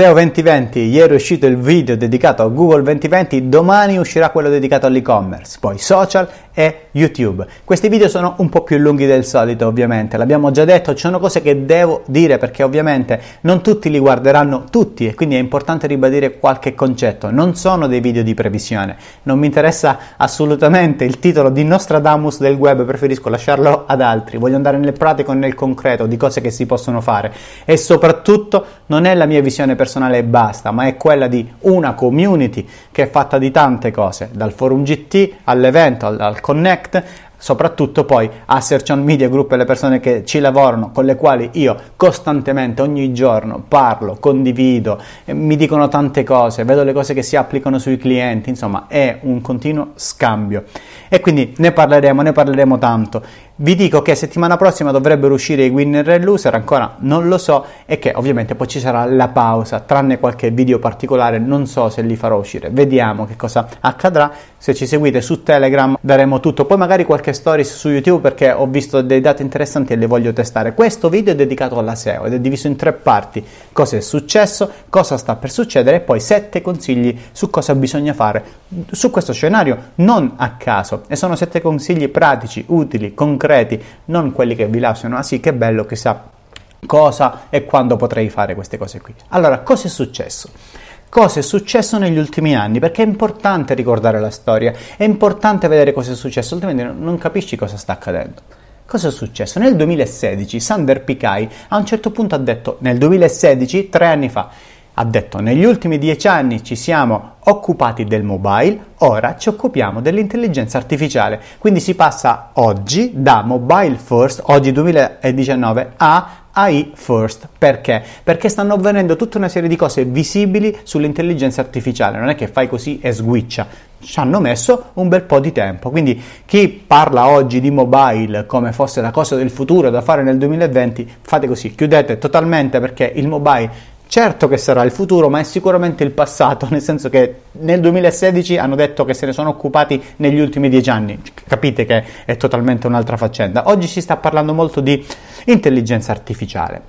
SEO 2020, ieri è uscito il video dedicato a Google 2020, domani uscirà quello dedicato all'e-commerce, poi social e YouTube. Questi video sono un po' più lunghi del solito, ovviamente, l'abbiamo già detto, ci sono cose che devo dire perché ovviamente non tutti li guarderanno tutti e quindi è importante ribadire qualche concetto. Non sono dei video di previsione, non mi interessa assolutamente il titolo di Nostradamus del web, preferisco lasciarlo ad altri, voglio andare nel pratico e nel concreto di cose che si possono fare e soprattutto non è la mia visione personale e basta, ma è quella di una community che è fatta di tante cose, dal forum GT all'evento, al, al Connect, soprattutto poi a Search on Media Group e le persone che ci lavorano, con le quali io costantemente ogni giorno parlo, condivido, mi dicono tante cose, vedo le cose che si applicano sui clienti, insomma è un continuo scambio. E quindi ne parleremo, ne parleremo tanto. Vi dico che settimana prossima dovrebbero uscire i winner e loser, ancora non lo so, e che ovviamente poi ci sarà la pausa, tranne qualche video particolare, non so se li farò uscire. Vediamo che cosa accadrà. Se ci seguite su Telegram daremo tutto, poi magari qualche stories su YouTube perché ho visto dei dati interessanti e li voglio testare. Questo video è dedicato alla SEO ed è diviso in tre parti: cosa è successo, cosa sta per succedere e poi sette consigli su cosa bisogna fare su questo scenario non a caso e sono sette consigli pratici, utili, concreti concreti, non quelli che vi lasciano, ah sì, che bello, chissà cosa e quando potrei fare queste cose qui. Allora, cosa è successo? Cosa è successo negli ultimi anni? Perché è importante ricordare la storia, è importante vedere cosa è successo, altrimenti non capisci cosa sta accadendo. Cosa è successo? Nel 2016 Sander Picai a un certo punto ha detto, nel 2016, tre anni fa, ha detto negli ultimi dieci anni ci siamo occupati del mobile, ora ci occupiamo dell'intelligenza artificiale. Quindi si passa oggi da mobile first, oggi 2019, a AI first. Perché? Perché stanno avvenendo tutta una serie di cose visibili sull'intelligenza artificiale. Non è che fai così e sguiccia. Ci hanno messo un bel po' di tempo. Quindi chi parla oggi di mobile come fosse la cosa del futuro da fare nel 2020, fate così, chiudete totalmente perché il mobile Certo che sarà il futuro, ma è sicuramente il passato, nel senso che nel 2016 hanno detto che se ne sono occupati negli ultimi dieci anni. Capite che è totalmente un'altra faccenda. Oggi si sta parlando molto di intelligenza artificiale.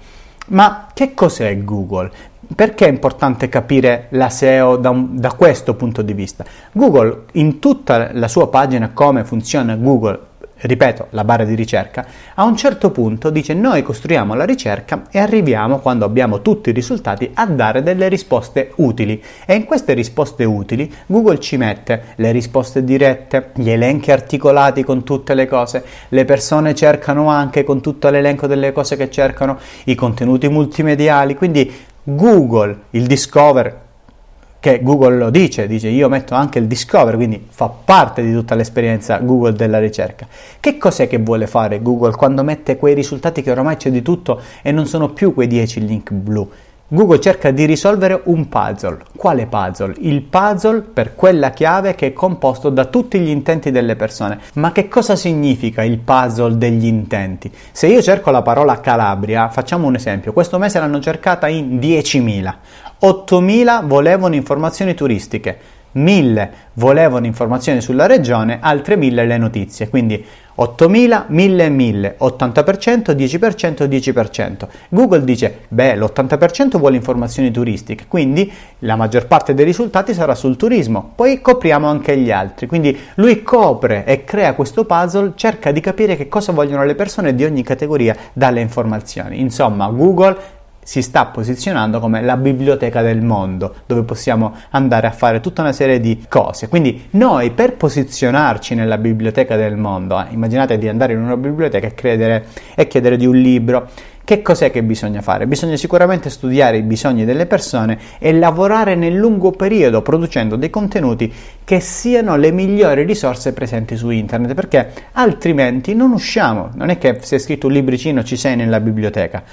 Ma che cos'è Google? Perché è importante capire la SEO da, un, da questo punto di vista? Google, in tutta la sua pagina come funziona Google ripeto, la barra di ricerca, a un certo punto dice noi costruiamo la ricerca e arriviamo, quando abbiamo tutti i risultati, a dare delle risposte utili. E in queste risposte utili Google ci mette le risposte dirette, gli elenchi articolati con tutte le cose, le persone cercano anche con tutto l'elenco delle cose che cercano, i contenuti multimediali, quindi Google, il Discover, che Google lo dice, dice io metto anche il Discover, quindi fa parte di tutta l'esperienza Google della ricerca. Che cos'è che vuole fare Google quando mette quei risultati che oramai c'è di tutto e non sono più quei 10 link blu? Google cerca di risolvere un puzzle. Quale puzzle? Il puzzle per quella chiave che è composto da tutti gli intenti delle persone. Ma che cosa significa il puzzle degli intenti? Se io cerco la parola Calabria, facciamo un esempio, questo mese l'hanno cercata in 10.000. 8.000 volevano informazioni turistiche, 1.000 volevano informazioni sulla regione, altre 1.000 le notizie. Quindi 8.000, 1.000 e 1.000, 80%, 10%, 10%. Google dice, beh, l'80% vuole informazioni turistiche, quindi la maggior parte dei risultati sarà sul turismo. Poi copriamo anche gli altri. Quindi lui copre e crea questo puzzle, cerca di capire che cosa vogliono le persone di ogni categoria dalle informazioni. Insomma, Google si sta posizionando come la biblioteca del mondo, dove possiamo andare a fare tutta una serie di cose. Quindi noi per posizionarci nella biblioteca del mondo, eh, immaginate di andare in una biblioteca e, credere, e chiedere di un libro, che cos'è che bisogna fare? Bisogna sicuramente studiare i bisogni delle persone e lavorare nel lungo periodo producendo dei contenuti che siano le migliori risorse presenti su internet, perché altrimenti non usciamo. Non è che se hai scritto un libricino ci sei nella biblioteca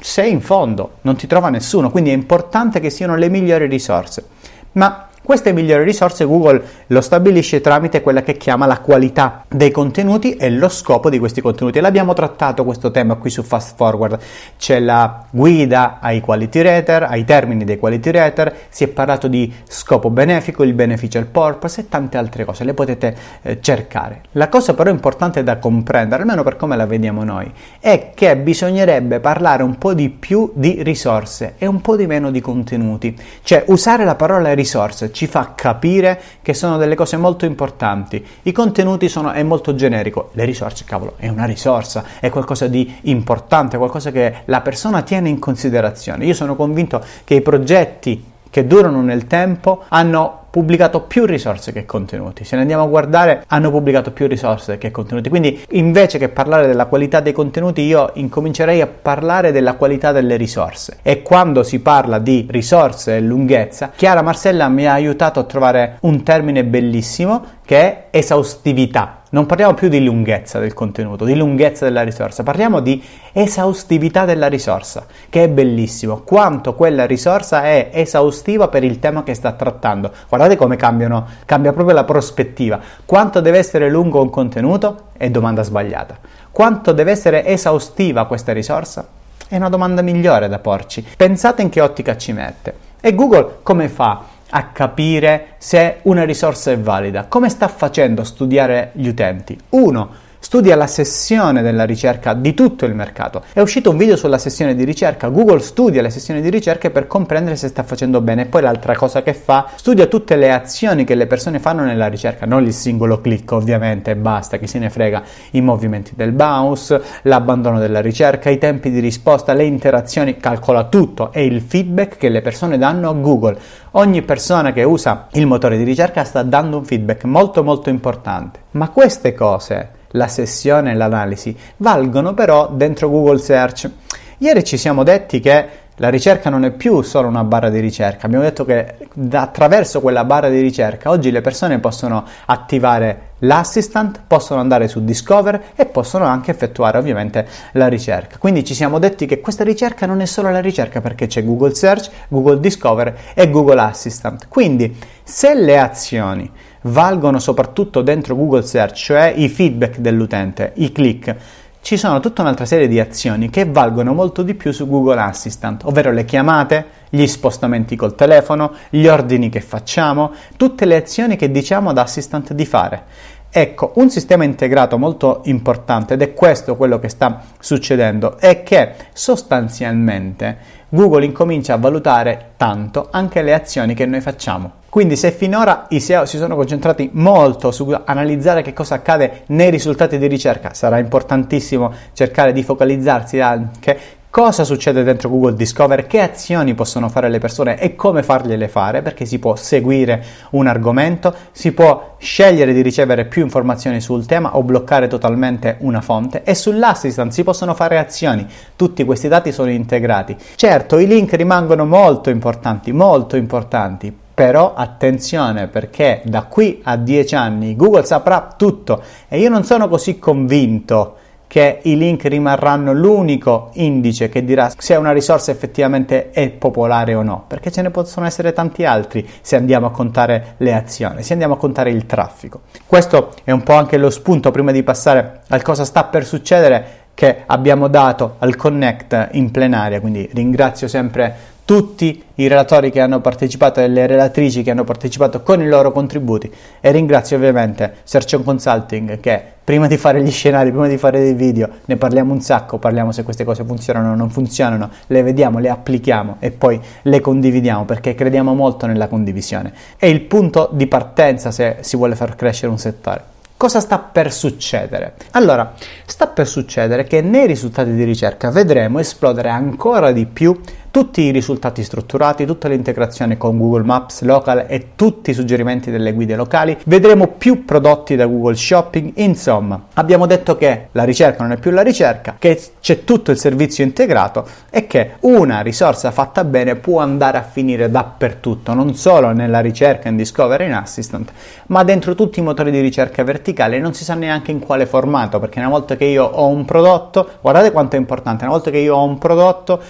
sei in fondo, non ti trova nessuno, quindi è importante che siano le migliori risorse. Ma Queste migliori risorse Google lo stabilisce tramite quella che chiama la qualità dei contenuti e lo scopo di questi contenuti. L'abbiamo trattato questo tema qui su Fast Forward. C'è la guida ai quality rater, ai termini dei quality rater, si è parlato di scopo benefico, il beneficial purpose e tante altre cose. Le potete eh, cercare. La cosa però importante da comprendere, almeno per come la vediamo noi, è che bisognerebbe parlare un po' di più di risorse e un po' di meno di contenuti. Cioè usare la parola risorse ci fa capire che sono delle cose molto importanti. I contenuti sono, è molto generico, le risorse, cavolo, è una risorsa, è qualcosa di importante, qualcosa che la persona tiene in considerazione. Io sono convinto che i progetti che durano nel tempo hanno pubblicato più risorse che contenuti. Se ne andiamo a guardare, hanno pubblicato più risorse che contenuti. Quindi, invece che parlare della qualità dei contenuti, io incomincerei a parlare della qualità delle risorse. E quando si parla di risorse e lunghezza, Chiara Marcella mi ha aiutato a trovare un termine bellissimo che è esaustività. Non parliamo più di lunghezza del contenuto, di lunghezza della risorsa, parliamo di esaustività della risorsa, che è bellissimo. Quanto quella risorsa è esaustiva per il tema che sta trattando. Guardate come cambiano, cambia proprio la prospettiva. Quanto deve essere lungo un contenuto? È domanda sbagliata. Quanto deve essere esaustiva questa risorsa? È una domanda migliore da porci. Pensate in che ottica ci mette. E Google come fa? A capire se una risorsa è valida. Come sta facendo a studiare gli utenti? Uno, studia la sessione della ricerca di tutto il mercato. È uscito un video sulla sessione di ricerca. Google studia le sessioni di ricerca per comprendere se sta facendo bene. Poi l'altra cosa che fa, studia tutte le azioni che le persone fanno nella ricerca, non il singolo click ovviamente, basta, chi se ne frega, i movimenti del mouse, l'abbandono della ricerca, i tempi di risposta, le interazioni, calcola tutto e il feedback che le persone danno a Google. Ogni persona che usa il motore di ricerca sta dando un feedback molto molto importante. Ma queste cose la sessione e l'analisi, valgono però dentro Google Search. Ieri ci siamo detti che la ricerca non è più solo una barra di ricerca, abbiamo detto che attraverso quella barra di ricerca oggi le persone possono attivare l'assistant, possono andare su Discover e possono anche effettuare ovviamente la ricerca. Quindi ci siamo detti che questa ricerca non è solo la ricerca perché c'è Google Search, Google Discover e Google Assistant. Quindi se le azioni valgono soprattutto dentro Google Search, cioè i feedback dell'utente, i click. Ci sono tutta un'altra serie di azioni che valgono molto di più su Google Assistant, ovvero le chiamate, gli spostamenti col telefono, gli ordini che facciamo, tutte le azioni che diciamo ad Assistant di fare. Ecco, un sistema integrato molto importante, ed è questo quello che sta succedendo, è che sostanzialmente Google incomincia a valutare tanto anche le azioni che noi facciamo. Quindi se finora i SEO si sono concentrati molto su analizzare che cosa accade nei risultati di ricerca, sarà importantissimo cercare di focalizzarsi anche cosa succede dentro Google Discover, che azioni possono fare le persone e come fargliele fare, perché si può seguire un argomento, si può scegliere di ricevere più informazioni sul tema o bloccare totalmente una fonte e sull'assistant si possono fare azioni. Tutti questi dati sono integrati. Certo, i link rimangono molto importanti, molto importanti, però attenzione perché da qui a 10 anni Google saprà tutto e io non sono così convinto che i link rimarranno l'unico indice che dirà se una risorsa effettivamente è popolare o no, perché ce ne possono essere tanti altri se andiamo a contare le azioni, se andiamo a contare il traffico. Questo è un po' anche lo spunto prima di passare al cosa sta per succedere che abbiamo dato al Connect in plenaria, quindi ringrazio sempre tutti i relatori che hanno partecipato e le relatrici che hanno partecipato con i loro contributi e ringrazio ovviamente Search Consulting che prima di fare gli scenari, prima di fare dei video ne parliamo un sacco, parliamo se queste cose funzionano o non funzionano, le vediamo, le applichiamo e poi le condividiamo perché crediamo molto nella condivisione. È il punto di partenza se si vuole far crescere un settore. Cosa sta per succedere? Allora, sta per succedere che nei risultati di ricerca vedremo esplodere ancora di più tutti i risultati strutturati, tutta l'integrazione con Google Maps Local e tutti i suggerimenti delle guide locali, vedremo più prodotti da Google Shopping, insomma abbiamo detto che la ricerca non è più la ricerca, che c'è tutto il servizio integrato e che una risorsa fatta bene può andare a finire dappertutto, non solo nella ricerca in Discovery in Assistant, ma dentro tutti i motori di ricerca verticale non si sa neanche in quale formato, perché una volta che io ho un prodotto, guardate quanto è importante, una volta che io ho un prodotto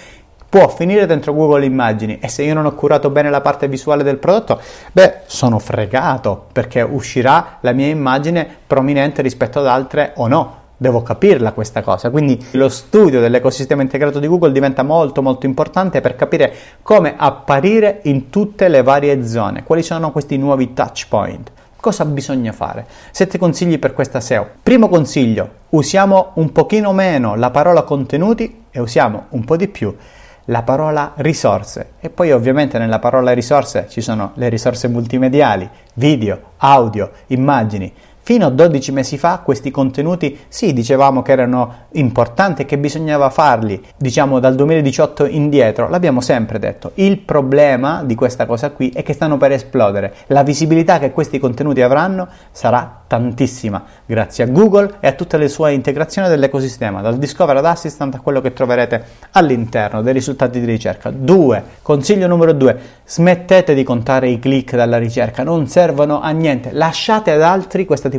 può finire dentro Google Immagini e se io non ho curato bene la parte visuale del prodotto, beh, sono fregato perché uscirà la mia immagine prominente rispetto ad altre o no. Devo capirla questa cosa, quindi lo studio dell'ecosistema integrato di Google diventa molto molto importante per capire come apparire in tutte le varie zone, quali sono questi nuovi touch point. Cosa bisogna fare? Sette consigli per questa SEO. Primo consiglio, usiamo un pochino meno la parola contenuti e usiamo un po' di più la parola risorse e poi ovviamente nella parola risorse ci sono le risorse multimediali, video, audio, immagini. Fino a 12 mesi fa questi contenuti sì, dicevamo che erano importanti e che bisognava farli, diciamo dal 2018 indietro, l'abbiamo sempre detto. Il problema di questa cosa qui è che stanno per esplodere. La visibilità che questi contenuti avranno sarà tantissima, grazie a Google e a tutte le sue integrazioni dell'ecosistema, dal Discover ad Assistant a quello che troverete all'interno dei risultati di ricerca. 2. Consiglio numero 2. Smettete di contare i click dalla ricerca, non servono a niente. Lasciate ad altri questa tipologia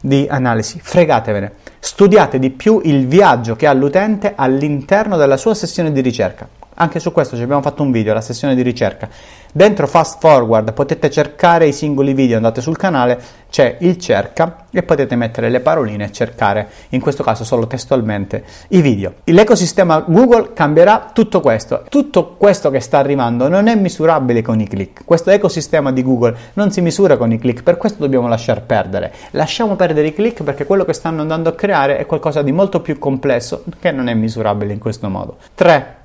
di analisi, fregatevene. Studiate di più il viaggio che ha l'utente all'interno della sua sessione di ricerca. Anche su questo ci abbiamo fatto un video, la sessione di ricerca. Dentro Fast Forward potete cercare i singoli video, andate sul canale, c'è il cerca e potete mettere le paroline e cercare, in questo caso solo testualmente, i video. L'ecosistema Google cambierà tutto questo. Tutto questo che sta arrivando non è misurabile con i click. Questo ecosistema di Google non si misura con i click, per questo dobbiamo lasciar perdere. Lasciamo perdere i click perché quello che stanno andando a creare è qualcosa di molto più complesso che non è misurabile in questo modo. 3.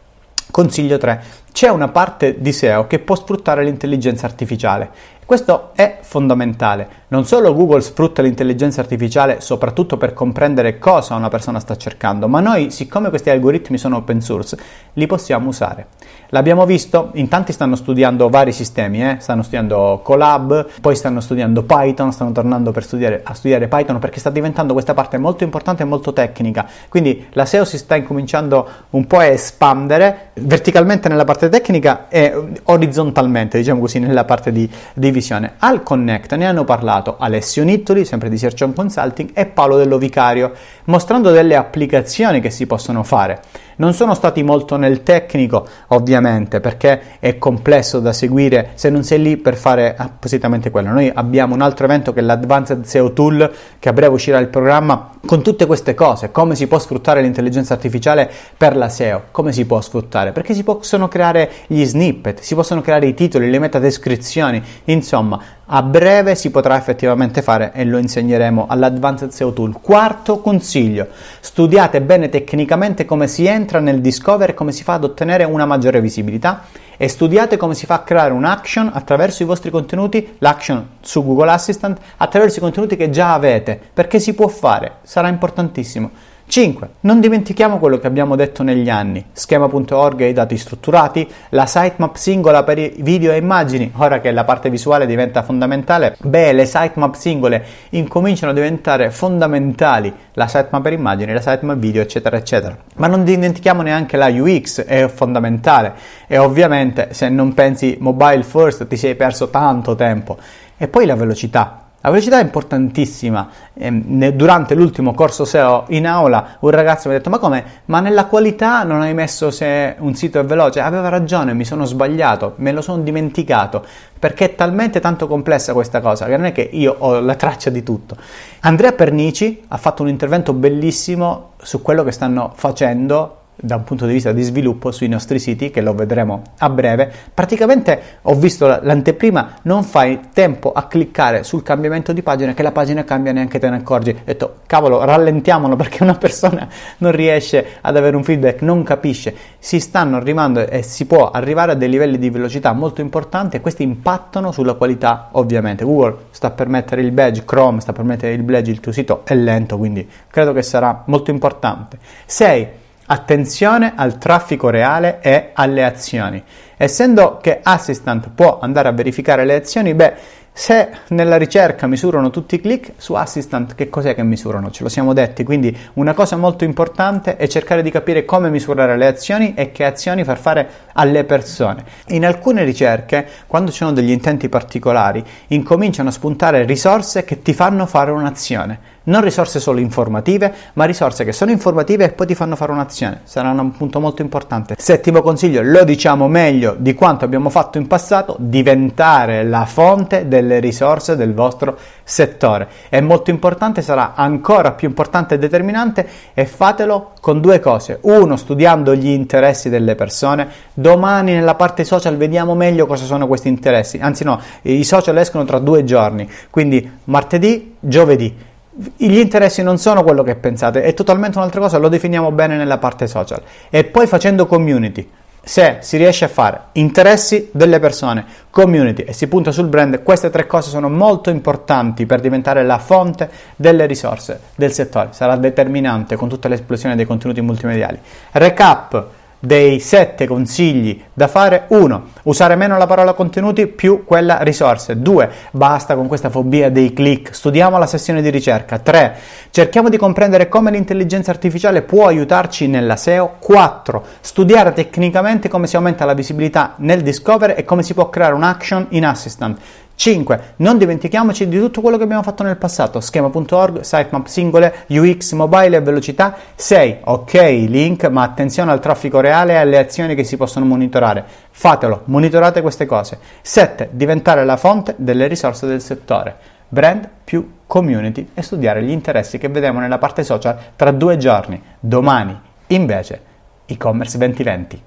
Consiglio 3. C'è una parte di SEO che può sfruttare l'intelligenza artificiale. Questo è fondamentale. Non solo Google sfrutta l'intelligenza artificiale soprattutto per comprendere cosa una persona sta cercando, ma noi, siccome questi algoritmi sono open source, li possiamo usare. L'abbiamo visto, in tanti stanno studiando vari sistemi, eh? stanno studiando Colab, poi stanno studiando Python, stanno tornando studiare, a studiare Python perché sta diventando questa parte molto importante e molto tecnica. Quindi la SEO si sta incominciando un po' a espandere verticalmente nella parte tecnica e orizzontalmente, diciamo così, nella parte di, di visione. Al Connect ne hanno parlato Alessio Nittoli, sempre di Search on Consulting, e Paolo Dello Vicario, mostrando delle applicazioni che si possono fare. Non sono stati molto nel tecnico, ovviamente, perché è complesso da seguire se non sei lì per fare appositamente quello. Noi abbiamo un altro evento che è l'Advanced SEO Tool, che a breve uscirà il programma con tutte queste cose, come si può sfruttare l'intelligenza artificiale per la SEO, come si può sfruttare, perché si possono creare gli snippet, si possono creare i titoli, le metadescrizioni, insomma, a breve si potrà effettivamente fare e lo insegneremo all'Advanced SEO Tool. Quarto consiglio, studiate bene tecnicamente come si entra nel Discover e come si fa ad ottenere una maggiore visibilità e studiate come si fa a creare un action attraverso i vostri contenuti, l'action su Google Assistant, attraverso i contenuti che già avete, perché si può fare, sarà importantissimo. 5. Non dimentichiamo quello che abbiamo detto negli anni. Schema.org e i dati strutturati, la sitemap singola per video e immagini, ora che la parte visuale diventa fondamentale, beh, le sitemap singole incominciano a diventare fondamentali, la sitemap per immagini, la sitemap video, eccetera, eccetera. Ma non dimentichiamo neanche la UX, è fondamentale e ovviamente se non pensi mobile first ti sei perso tanto tempo. E poi la velocità, la velocità è importantissima. Ehm, durante l'ultimo corso SEO in aula un ragazzo mi ha detto ma come? Ma nella qualità non hai messo se un sito è veloce? Aveva ragione, mi sono sbagliato, me lo sono dimenticato perché è talmente tanto complessa questa cosa che non è che io ho la traccia di tutto. Andrea Pernici ha fatto un intervento bellissimo su quello che stanno facendo da un punto di vista di sviluppo sui nostri siti, che lo vedremo a breve. Praticamente ho visto l'anteprima, non fai tempo a cliccare sul cambiamento di pagina che la pagina cambia neanche te ne accorgi. Ho detto, cavolo, rallentiamolo perché una persona non riesce ad avere un feedback, non capisce. Si stanno arrivando e si può arrivare a dei livelli di velocità molto importanti e questi impattano sulla qualità, ovviamente. Google sta per mettere il badge, Chrome sta per mettere il badge, il tuo sito è lento, quindi credo che sarà molto importante. 6 Attenzione al traffico reale e alle azioni. Essendo che Assistant può andare a verificare le azioni, beh, se nella ricerca misurano tutti i click, su Assistant che cos'è che misurano? Ce lo siamo detti, quindi una cosa molto importante è cercare di capire come misurare le azioni e che azioni far fare alle persone. In alcune ricerche, quando ci sono degli intenti particolari, incominciano a spuntare risorse che ti fanno fare un'azione non risorse solo informative, ma risorse che sono informative e poi ti fanno fare un'azione. Sarà un punto molto importante. Settimo consiglio, lo diciamo meglio di quanto abbiamo fatto in passato, diventare la fonte delle risorse del vostro settore. È molto importante, sarà ancora più importante e determinante e fatelo con due cose. Uno, studiando gli interessi delle persone. Domani nella parte social vediamo meglio cosa sono questi interessi. Anzi no, i social escono tra due giorni, quindi martedì, giovedì gli interessi non sono quello che pensate, è totalmente un'altra cosa, lo definiamo bene nella parte social. E poi facendo community, se si riesce a fare interessi delle persone, community e si punta sul brand, queste tre cose sono molto importanti per diventare la fonte delle risorse del settore. Sarà determinante con tutta l'esplosione dei contenuti multimediali. Recap dei sette consigli da fare 1. Usare meno la parola contenuti più quella risorse 2. Basta con questa fobia dei click, studiamo la sessione di ricerca 3. Cerchiamo di comprendere come l'intelligenza artificiale può aiutarci nella SEO 4. Studiare tecnicamente come si aumenta la visibilità nel discover e come si può creare un action in assistant 5. Non dimentichiamoci di tutto quello che abbiamo fatto nel passato, schema.org, sitemap singole, UX mobile e velocità. 6. Ok, link, ma attenzione al traffico reale e alle azioni che si possono monitorare. Fatelo, monitorate queste cose. 7. Diventare la fonte delle risorse del settore. Brand più community e studiare gli interessi che vedremo nella parte social tra due giorni. Domani, invece, e-commerce 2020.